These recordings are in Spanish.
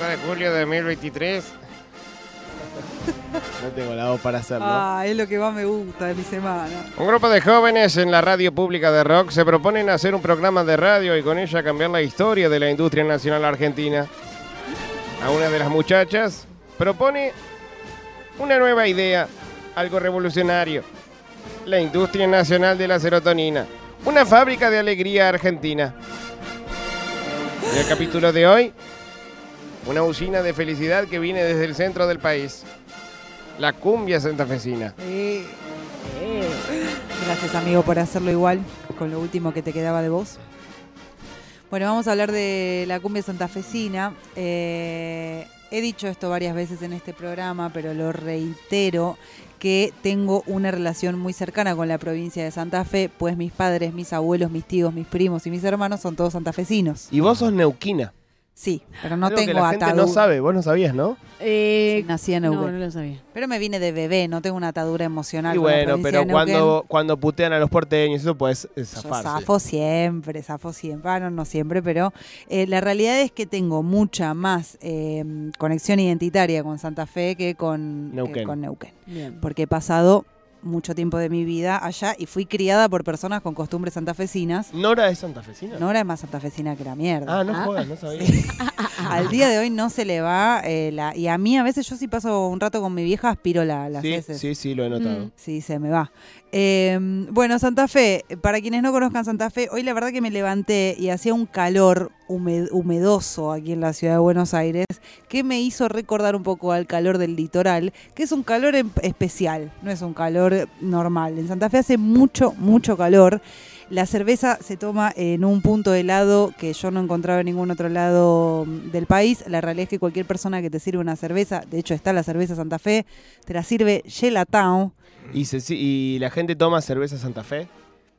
5 de julio de 2023. No tengo la voz para hacerlo. Ah, es lo que más me gusta de mi semana. Un grupo de jóvenes en la radio pública de rock se proponen hacer un programa de radio y con ella cambiar la historia de la industria nacional argentina. A una de las muchachas propone una nueva idea, algo revolucionario. La industria nacional de la serotonina. Una fábrica de alegría argentina. En el capítulo de hoy, una usina de felicidad que viene desde el centro del país. La cumbia santafesina. Eh, Gracias, amigo, por hacerlo igual con lo último que te quedaba de vos. Bueno, vamos a hablar de la cumbia santafesina. Eh, he dicho esto varias veces en este programa, pero lo reitero que tengo una relación muy cercana con la provincia de Santa Fe, pues mis padres, mis abuelos, mis tíos, mis primos y mis hermanos son todos santafesinos. Y vos sos neuquina. Sí, pero no Algo que tengo la gente atadura. no sabe, vos no sabías, ¿no? Eh, Nací en no, Neuquén. no lo sabía. Pero me vine de bebé, no tengo una atadura emocional. Y con la bueno, provincia pero de Neuquén. cuando, cuando putean a los porteños, eso puedes Yo zafarse. zafo siempre, zafo siempre, ah, no, no siempre, pero eh, la realidad es que tengo mucha más eh, conexión identitaria con Santa Fe que con que Neuquén. con Neuquén. Bien. Porque he pasado mucho tiempo de mi vida allá y fui criada por personas con costumbres santafesinas. ¿Nora es santafesina? Nora es más santafesina que la mierda. Ah, no Ah. jodas, no sabía. Al día de hoy no se le va eh, la... Y a mí a veces yo si paso un rato con mi vieja aspiro la, las Sí, heces. sí, sí, lo he notado. Mm. Sí, se me va. Eh, bueno, Santa Fe, para quienes no conozcan Santa Fe, hoy la verdad que me levanté y hacía un calor humed- humedoso aquí en la ciudad de Buenos Aires que me hizo recordar un poco al calor del litoral, que es un calor em- especial, no es un calor normal. En Santa Fe hace mucho, mucho calor. La cerveza se toma en un punto helado que yo no encontraba en ningún otro lado del país. La realidad es que cualquier persona que te sirve una cerveza, de hecho está la cerveza Santa Fe, te la sirve gelatao. ¿Y, ¿Y la gente toma cerveza Santa Fe?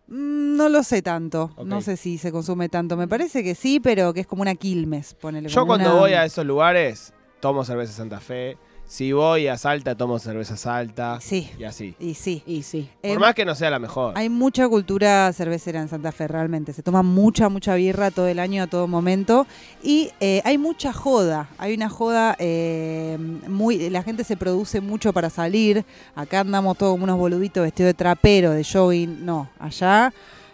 Mm, No lo sé tanto. No sé si se consume tanto. Me parece que sí, pero que es como una Quilmes. Ponele, Yo cuando una- voy a esos lugares, tomo cerveza Santa Fe. Si voy a Salta, tomo cerveza Salta. Sí, Y así. y sí. Y sí. Eh, Por más que no sea la mejor. Hay mucha cultura cervecera en Santa Fe, realmente. Se toma mucha, mucha birra todo el año, a todo momento. Y eh, hay mucha joda. Hay una joda eh, muy. La gente se produce mucho para salir. Acá andamos todos como unos boluditos vestidos de trapero, de jogging. No, allá.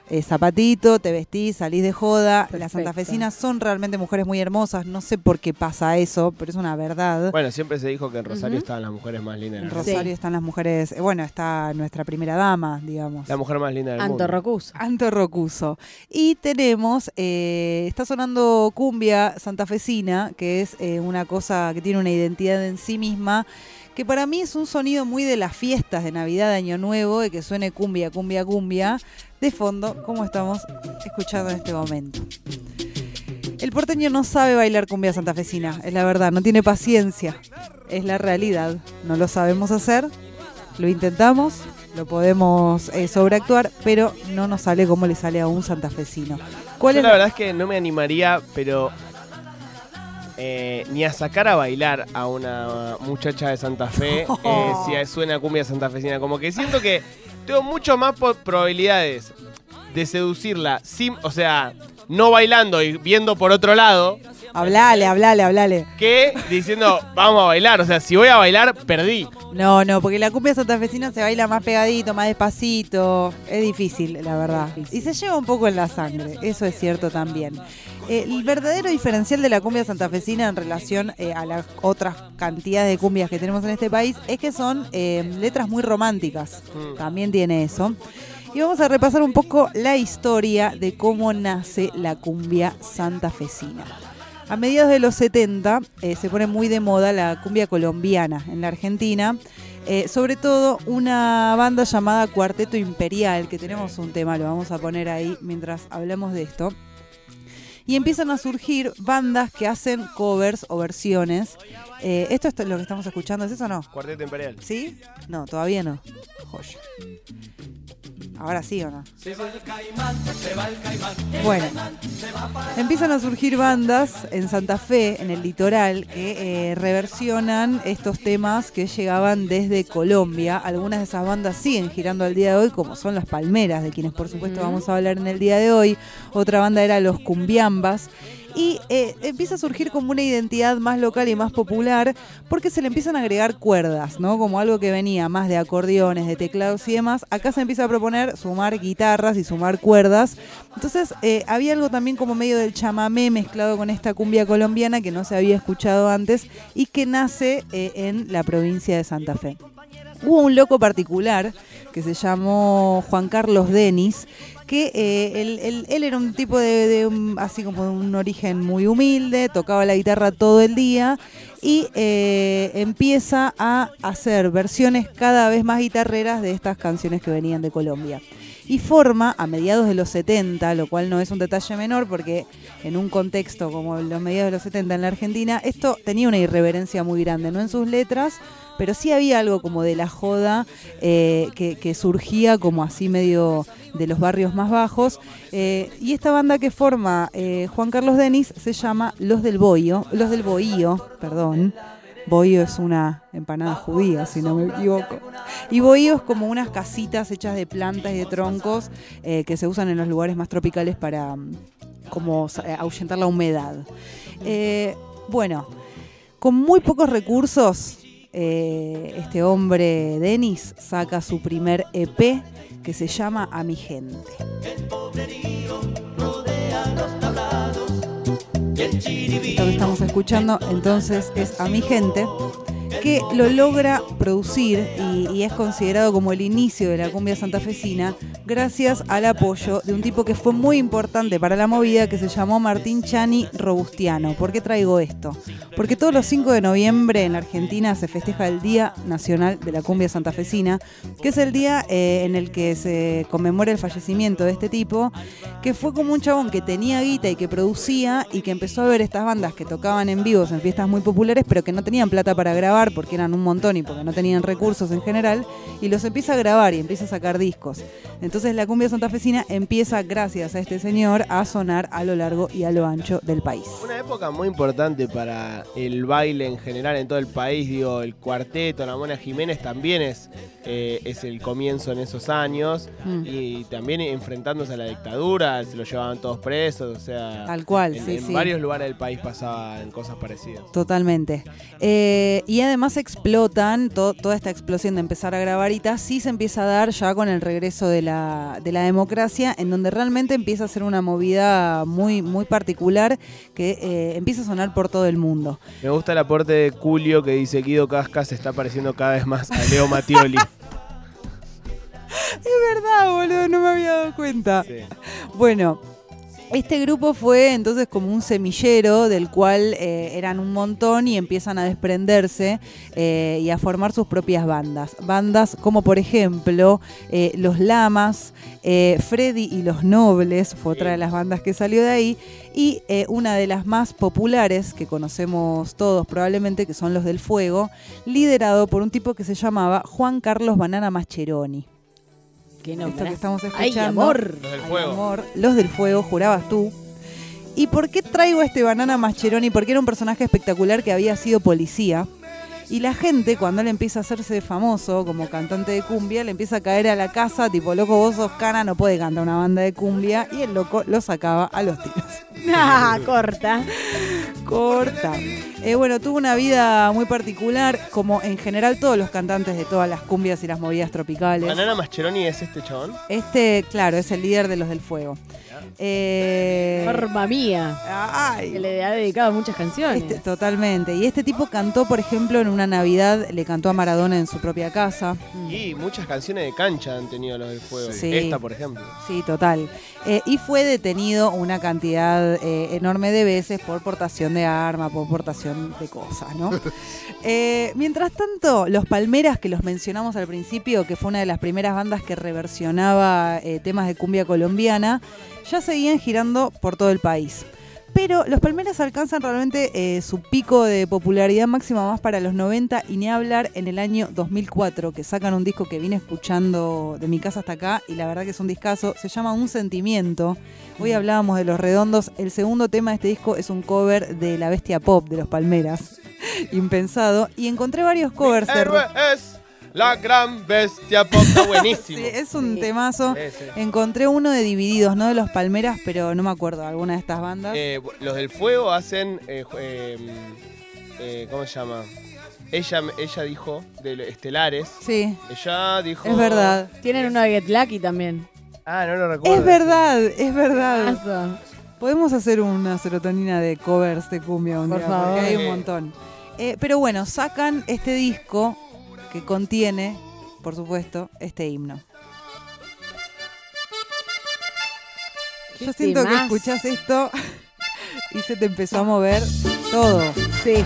Eh, zapatito, te vestís, salís de joda. Las santafesinas son realmente mujeres muy hermosas. No sé por qué pasa eso, pero es una verdad. Bueno, siempre se dijo que en Rosario Ujú. estaban las mujeres más lindas en del mundo. Rosario están las mujeres. eh, Bueno, está nuestra primera dama, digamos. La mujer más linda del mundo. Anto Rocuso. Anto Rocuso. Y tenemos, eh, está sonando cumbia santafesina, que es eh, una cosa que tiene una identidad en sí misma, que para mí es un sonido muy de las fiestas de Navidad, de Año Nuevo, de que suene cumbia, cumbia, cumbia, de fondo, como estamos escuchando en este momento. El porteño no sabe bailar cumbia santafesina, es la verdad, no tiene paciencia, es la realidad, no lo sabemos hacer, lo intentamos, lo podemos eh, sobreactuar, pero no nos sale como le sale a un santafesino. ¿Cuál Yo es la verdad es que no me animaría, pero eh, ni a sacar a bailar a una muchacha de Santa Fe eh, si suena cumbia santafesina. Como que siento que tengo mucho más probabilidades de seducirla, sin, o sea, no bailando y viendo por otro lado, Hablale, hablale, hablale. que diciendo vamos a bailar. O sea, si voy a bailar, perdí. No, no, porque la cumbia santafesina se baila más pegadito, más despacito. Es difícil, la verdad. Y se lleva un poco en la sangre, eso es cierto también. Eh, el verdadero diferencial de la cumbia santafesina en relación eh, a las otras cantidades de cumbias que tenemos en este país es que son eh, letras muy románticas. Mm. También tiene eso. Y vamos a repasar un poco la historia de cómo nace la cumbia santafesina. A mediados de los 70 eh, se pone muy de moda la cumbia colombiana en la Argentina. Eh, sobre todo una banda llamada Cuarteto Imperial, que tenemos un tema, lo vamos a poner ahí mientras hablamos de esto. Y empiezan a surgir bandas que hacen covers o versiones. Eh, ¿Esto es lo que estamos escuchando? ¿Es eso o no? Cuarteto Imperial. ¿Sí? No, todavía no. Joya. Ahora sí o no. Bueno, empiezan a surgir bandas en Santa Fe, en el litoral, que eh, reversionan estos temas que llegaban desde Colombia. Algunas de esas bandas siguen girando al día de hoy, como son las Palmeras, de quienes por supuesto vamos a hablar en el día de hoy. Otra banda era Los Cumbiambas. Y eh, empieza a surgir como una identidad más local y más popular porque se le empiezan a agregar cuerdas, ¿no? Como algo que venía más de acordeones, de teclados y demás. Acá se empieza a proponer sumar guitarras y sumar cuerdas. Entonces eh, había algo también como medio del chamamé mezclado con esta cumbia colombiana que no se había escuchado antes y que nace eh, en la provincia de Santa Fe. Hubo un loco particular que se llamó Juan Carlos Denis, que eh, él, él- él era un tipo de, de un- así como de un origen muy humilde, tocaba la guitarra todo el día y eh, empieza a hacer versiones cada vez más guitarreras de estas canciones que venían de Colombia. Y forma a mediados de los 70, lo cual no es un detalle menor porque en un contexto como los mediados de los 70 en la Argentina, esto tenía una irreverencia muy grande, no en sus letras, pero sí había algo como de la joda eh, que, que surgía como así medio de los barrios más bajos. Eh, y esta banda que forma eh, Juan Carlos Denis se llama Los del Bohío, Los del Bohío, perdón. Bohío es una empanada judía, si no me equivoco. Y bohío es como unas casitas hechas de plantas y de troncos eh, que se usan en los lugares más tropicales para mm, como eh, ahuyentar la humedad. Eh, bueno, con muy pocos recursos, este hombre, Denis, saca su primer EP que se llama A mi gente. Estamos escuchando entonces es A mi gente, que lo logra producir y, es considerado como el inicio de la cumbia santafesina gracias al apoyo de un tipo que fue muy importante para la movida que se llamó Martín Chani Robustiano. ¿Por qué traigo esto? Porque todos los 5 de noviembre en la Argentina se festeja el Día Nacional de la Cumbia Santafesina, que es el día eh, en el que se conmemora el fallecimiento de este tipo, que fue como un chabón que tenía guita y que producía y que empezó a ver estas bandas que tocaban en vivos en fiestas muy populares, pero que no tenían plata para grabar porque eran un montón y porque no tenían recursos en general, y los empieza a grabar y empieza a sacar discos. Entonces la cumbia santafesina empieza, gracias a este señor, a sonar a lo largo y a lo ancho del país. Una época muy importante para el baile en general en todo el país, digo, el cuarteto, la Mona Jiménez también es, eh, es el comienzo en esos años Mm. y también enfrentándose a la dictadura, se lo llevaban todos presos, o sea, Tal cual, en, sí, en sí. varios lugares del país pasaban cosas parecidas. Totalmente. Eh, y además explotan to- toda esta explosión de empezar a grabar y tal, sí se empieza a dar ya con el regreso de la, de la democracia, en donde realmente empieza a ser una movida muy, muy particular que eh, empieza a sonar por todo el mundo. Me gusta el aporte de Julio que dice Guido Casca se está pareciendo cada vez más a Leo Mattioli. Es verdad, boludo, no me había dado cuenta. Sí. Bueno, este grupo fue entonces como un semillero del cual eh, eran un montón y empiezan a desprenderse eh, y a formar sus propias bandas. Bandas como por ejemplo eh, Los Lamas, Freddy y los Nobles, fue otra de las bandas que salió de ahí, y una de las más populares que conocemos todos probablemente, que son Los del Fuego, liderado por un tipo que se llamaba Juan Carlos Banana Mascheroni. Qué Esto que estamos Ay, escuchando. amor. Los del Ay, fuego. amor, los del fuego, jurabas tú. ¿Y por qué traigo a este banana Mascheroni? Porque era un personaje espectacular que había sido policía. Y la gente, cuando él empieza a hacerse famoso como cantante de cumbia, le empieza a caer a la casa, tipo, loco, vos sos cana, no puede cantar una banda de cumbia. Y el loco lo sacaba a los tiros. Ah, corta. Corta. Eh, bueno, tuvo una vida muy particular, como en general todos los cantantes de todas las cumbias y las movidas tropicales. ¿Banana Mascheroni es este chabón? Este, claro, es el líder de los del fuego. Eh, Forma mía. ay, Que le ha dedicado muchas canciones. este- totalmente. Y este tipo cantó, por ejemplo, en una Navidad, le cantó a Maradona en su propia casa. Mm. Y muchas canciones de cancha han tenido los del fuego. Sí. Esta, por ejemplo. Sí, total. Eh, y fue detenido una cantidad eh, enorme de veces por portación de arma, por portación de cosas, ¿no? Eh, mientras tanto, los Palmeras, que los mencionamos al principio, que fue una de las primeras bandas que reversionaba eh, temas de cumbia colombiana, ya seguían girando por todo el país. Pero los Palmeras alcanzan realmente eh, su pico de popularidad máxima más para los 90 y ni hablar en el año 2004, que sacan un disco que vine escuchando de mi casa hasta acá y la verdad que es un discazo, se llama Un Sentimiento. Hoy hablábamos de Los Redondos, el segundo tema de este disco es un cover de La Bestia Pop de los Palmeras, impensado, y encontré varios covers. Héroe es La gran bestia pop está buenísimo. Sí, es un Sí. temazo. Sí, sí. Encontré uno de Divididos, no de los Palmeras, pero no me acuerdo, alguna de estas bandas. Eh, los del fuego hacen. eh, eh, eh, ¿Cómo se llama? Ella, ella dijo de Estelares. sí, Ella dijo. es verdad. Tienen uno de Get Lucky también. Ah, no lo recuerdo. Es verdad, es verdad. Podemos hacer una serotonina de covers de cumbia un Por día, favor. porque hay un montón. Eh, pero bueno, sacan este disco que contiene, por supuesto, este himno. Yo siento que escuchás esto y se te empezó a mover todo. Sí.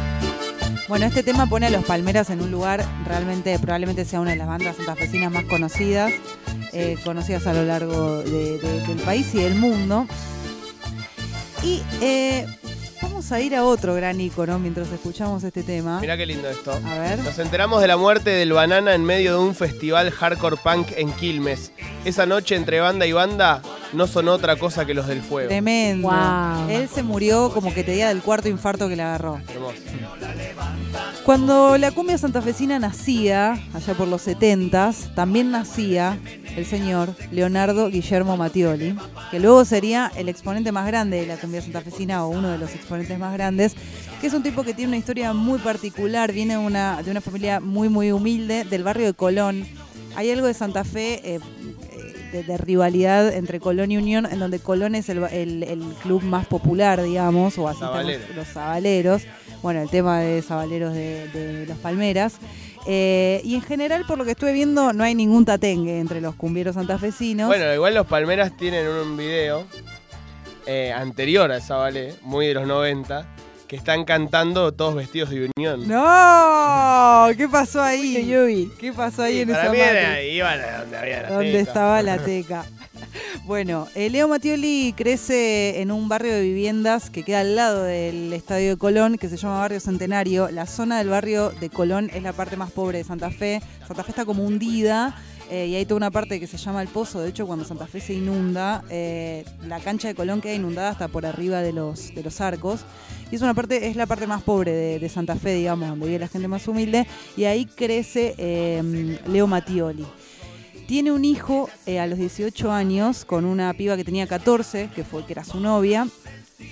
Bueno, este tema pone a los Palmeras en un lugar realmente, probablemente sea una de las bandas santafesinas más conocidas, eh, conocidas a lo largo de- de- del país y del mundo. Y eh, vamos a ir a otro gran icono mientras escuchamos este tema. Mirá qué lindo esto. A ver. Nos enteramos de la muerte del banana en medio de un festival hardcore punk en Quilmes. Esa noche entre banda y banda no sonó otra cosa que los del fuego. Tremendo. Wow. Él se murió como que te diga del cuarto infarto que le agarró. Hermoso. Cuando la cumbia santafesina nacía, allá por los 70s, también nacía el señor Leonardo Guillermo Mattioli, que luego sería el exponente más grande de la cumbia santafesina o uno de los exponentes más grandes, que es un tipo que tiene una historia muy particular, viene de una, familia muy, muy humilde del barrio de Colón. Hay algo de Santa Fe. eh, de, de rivalidad entre Colón y Unión, en donde Colón es el, el- el club más popular, digamos, o así estamos Zabaleros. los Zabaleros. Bueno, el tema de Zabaleros de, de los Palmeras. Eh, y en general, por lo que estuve viendo, no hay ningún tatengue entre los cumbieros santafesinos. Bueno, igual los Palmeras tienen un video eh, anterior a ballet, muy de los 90, que están cantando todos vestidos de unión. ¡No! ¿Ququé pasó ahí? Uy, uy. ¿Qué pasó ahí en para esa mí madre? era, iban a donde había la teta. estaba la teca. Bueno, eh, Leo Mattioli crece en un barrio de viviendas que queda al lado del Estadio de Colón, que se llama Barrio Centenario. La zona del barrio de Colón es la parte más pobre de Santa Fe. Santa Fe está como hundida. Eh, y hay toda una parte que se llama el pozo. De hecho, cuando Santa Fe se inunda, eh, la cancha de Colón queda inundada hasta por arriba de los, de los arcos. Y es una parte, es la parte más pobre de, Santa Fe, digamos, donde vive la gente más humilde. Y ahí crece eh, Leo Mattioli. Tiene un hijo eh, a los 18 años con una piba que tenía 14, que fue que era su novia.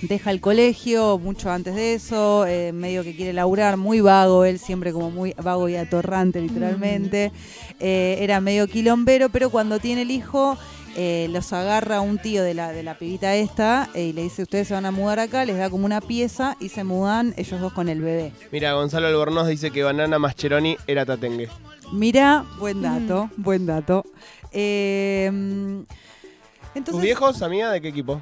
Deja el colegio mucho antes de eso, eh, medio que quiere laburar, muy vago, él siempre como muy vago y atorrante literalmente. Eh, era medio quilombero, pero cuando tiene el hijo, eh, los agarra un tío de la, de la pibita esta eh, y le dice, ustedes se van a mudar acá, les da como una pieza y se mudan ellos dos con el bebé. Mira, Gonzalo Albornoz dice que Banana Mascheroni era tatengue. Mira, buen dato, buen dato. Eh, entonces, ¿Tus viejos, amiga, de qué equipo?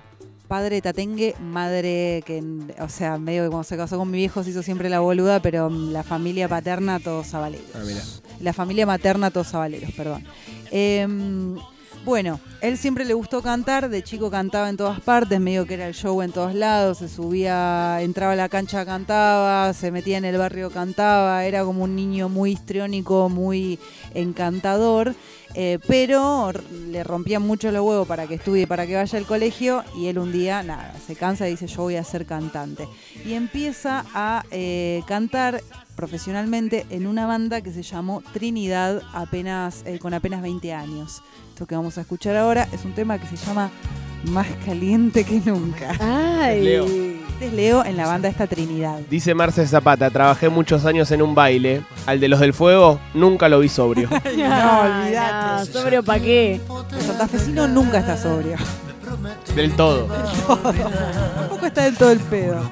Padre tatengue, madre que, o sea, medio que cuando se casó con mi viejo se hizo siempre la boluda, pero la familia paterna todos sabaleros. Ah. La familia materna todos sabaleros, perdón. Em, bueno, él siempre le gustó cantar, de chico cantaba en todas partes, medio que era el show en todos lados, se subía, entraba a la cancha, cantaba, se metía en el barrio, cantaba, era como un niño muy histriónico, muy encantador, eh, pero le rompían mucho los huevos para que estudie, para que vaya al colegio, y él un día, nada, se cansa y dice, yo voy a ser cantante. Y empieza a eh, cantar profesionalmente en una banda que se llamó Trinidad apenas eh, con apenas 20 años. Esto que vamos a escuchar ahora es un tema que se llama Más caliente que nunca. Ay. Leo. Este es Leo en la banda esta Trinidad. Dice Marce Zapata, trabajé muchos años en un baile. Al de los del fuego nunca lo vi sobrio. no, olvidate. No, sobrio pa' qué. El santafesino nunca está sobrio. Del todo. Tampoco está del todo el pedo.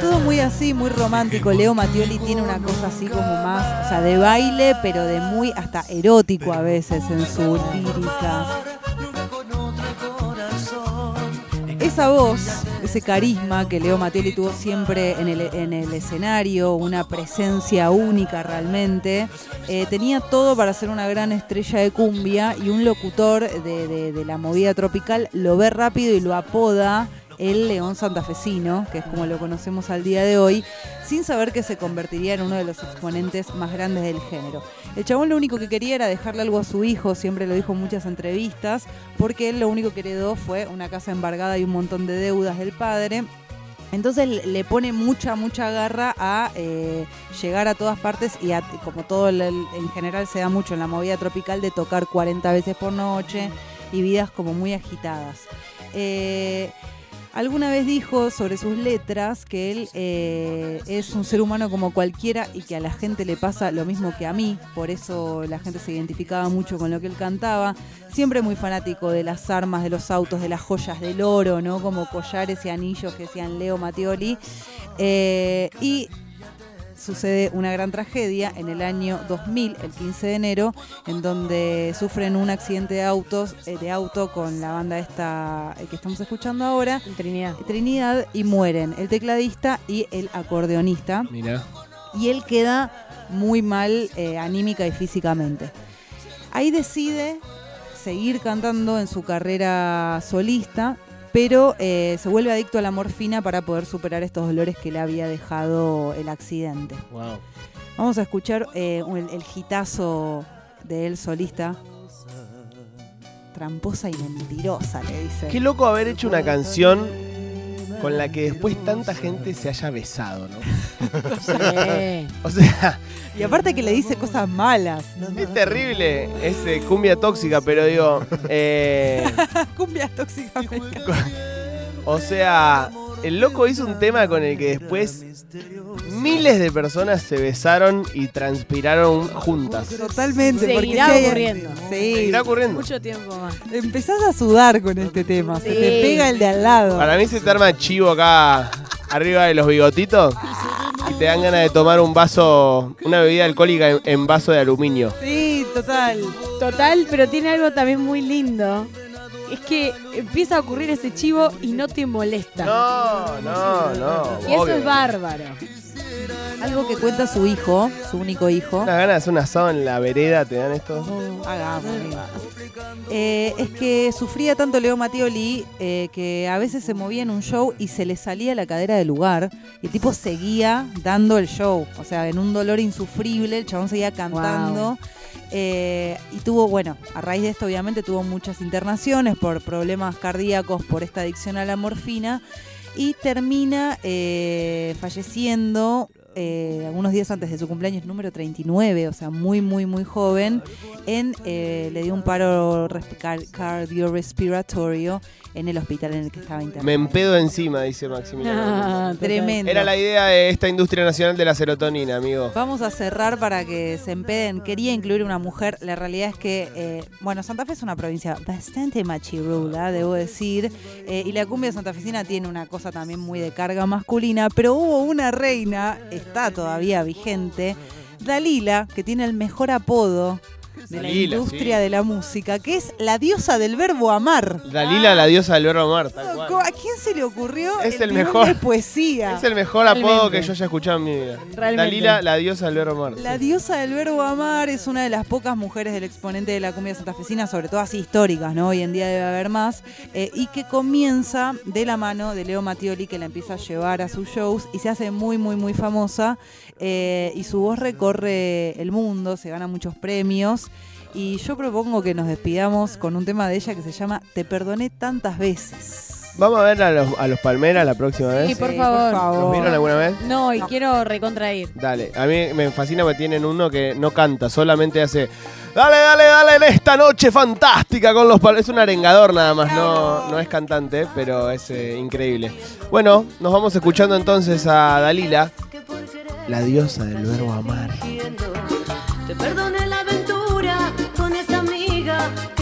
Todo muy así, muy romántico. Leo Mattioli tiene una cosa así como más, o sea, de baile, pero de muy hasta erótico a veces en su lírica. Esa voz, ese carisma que Leo Mattioli tuvo siempre en el, en el escenario, una presencia única realmente, eh, tenía todo para ser una gran estrella de cumbia y un locutor de, de- de la movida tropical lo ve rápido y lo apoda el León Santafesino, que es como lo conocemos al día de hoy, sin saber que se convertiría en uno de los exponentes más grandes del género. El chabón lo único que quería era dejarle algo a su hijo, siempre lo dijo en muchas entrevistas, porque él lo único que heredó fue una casa embargada y un montón de deudas del padre. Entonces le- pone mucha, mucha garra a eh, llegar a todas partes y como todo el- en general se da mucho en la movida tropical de tocar 40 veces por noche y vidas como muy agitadas. Eh, alguna vez dijo sobre sus letras que él eh, es un ser humano como cualquiera y que a la gente le pasa lo mismo que a mí, por eso la gente se identificaba mucho con lo que él cantaba. Siempre muy fanático de las armas, de los autos, de las joyas del oro, ¿no? Como collares y anillos que decían Leo Mattioli. Eh, y sucede una gran tragedia en el año 2000, el 15 de enero, en donde sufren un accidente de autos eh, de auto con la banda esta eh, que estamos escuchando ahora, Trinidad. Trinidad, y mueren el tecladista y el acordeonista. Mira. Y él queda muy mal eh, anímica y físicamente. Ahí decide seguir cantando en su carrera solista, pero eh, se vuelve adicto a la morfina para poder superar estos dolores que le había dejado el accidente. Wow. Vamos a escuchar eh, un- el, gitazo de él solista. Tramposa y mentirosa, le dice. Qué loco haber hecho una canción con la que después tanta gente se haya besado, ¿no? Sí. O sea, Y aparte que le dice cosas malas. es terrible. Es eh, cumbia tóxica, pero digo. eh, Cumbia tóxica. o sea, el loco hizo un tema con el que después miles de personas se besaron y transpiraron juntas. Totalmente. porque Seguirá hay- ocurriendo. Sí. Seguirá ocurriendo. Mucho tiempo más. Empezás a sudar con este tema. Se Sí. te pega el de al lado. Para mí se te arma chivo acá arriba de los bigotitos y te dan ganas de tomar un vaso, una bebida alcohólica en, en vaso de aluminio. Sí, total. Total, pero tiene algo también muy lindo. Es que empieza a ocurrir ese chivo y no te molesta. No, no, no. y eso obvio. es bárbaro. Algo que cuenta su hijo, su único hijo. Unas ganas de hacer un asado en la vereda, te dan esto. Hagamos, amigo. Eh, es que sufría tanto Leo Mattioli eh, que a veces se movía en un show y se le salía la cadera del lugar y el tipo seguía dando el show. O sea, en un dolor insufrible, el chabón seguía cantando. Eh, y tuvo, bueno, a raíz de esto obviamente tuvo muchas internaciones por problemas cardíacos, por esta adicción a la morfina y termina eh, falleciendo eh, algunos días antes de su cumpleaños número 39, o sea, muy, muy, muy joven, en, eh, le dio un paro resp- car- cardiorrespiratorio en el hospital en el que estaba internado. Me empedo encima, dice Maximiliano. Ah. Tremendo. Era la idea de esta industria nacional de la serotonina, amigo. Vamos a cerrar para que se empeden. Quería incluir una mujer. La realidad es que, eh, bueno, Santa Fe es una provincia bastante machirula, debo decir. y la cumbia santafesina tiene una cosa también muy de carga masculina. Pero hubo una reina, está todavía vigente, Dalila, que tiene el mejor apodo de Dalila, la industria sí. de la música, que es la diosa del verbo amar. Dalila, la diosa del verbo amar, tal cual. ¿A quién se le ocurrió? Es el mejor. de poesía. Es el mejor apodo que yo haya escuchado en mi vida. Realmente. Dalila, la diosa del verbo amar. La diosa del verbo amar es una de las pocas mujeres del exponente de la cumbia santafesina, sobre todo así históricas, ¿no? Hoy en día debe haber más, eh, y que comienza de la mano de Leo Mattioli, que la empieza a llevar a sus shows y se hace muy, muy, muy famosa. eh, y su voz recorre el mundo, se gana muchos premios. Y yo propongo que nos despidamos con un tema de ella que se llama Te perdoné tantas veces. Vamos a ver a los, a los Palmeras la próxima Sí, vez. por favor. ¿Los vieron alguna vez? No, y No. quiero recontrair. Dale, a mí me fascina porque tienen uno que no canta, solamente hace Dale, dale, dale en esta noche fantástica con los Palmeras. Es un arengador nada más, no, no es cantante, pero es eh, increíble. Bueno, nos vamos escuchando entonces a Dalila, la diosa del verbo amar. Te perdoné amiga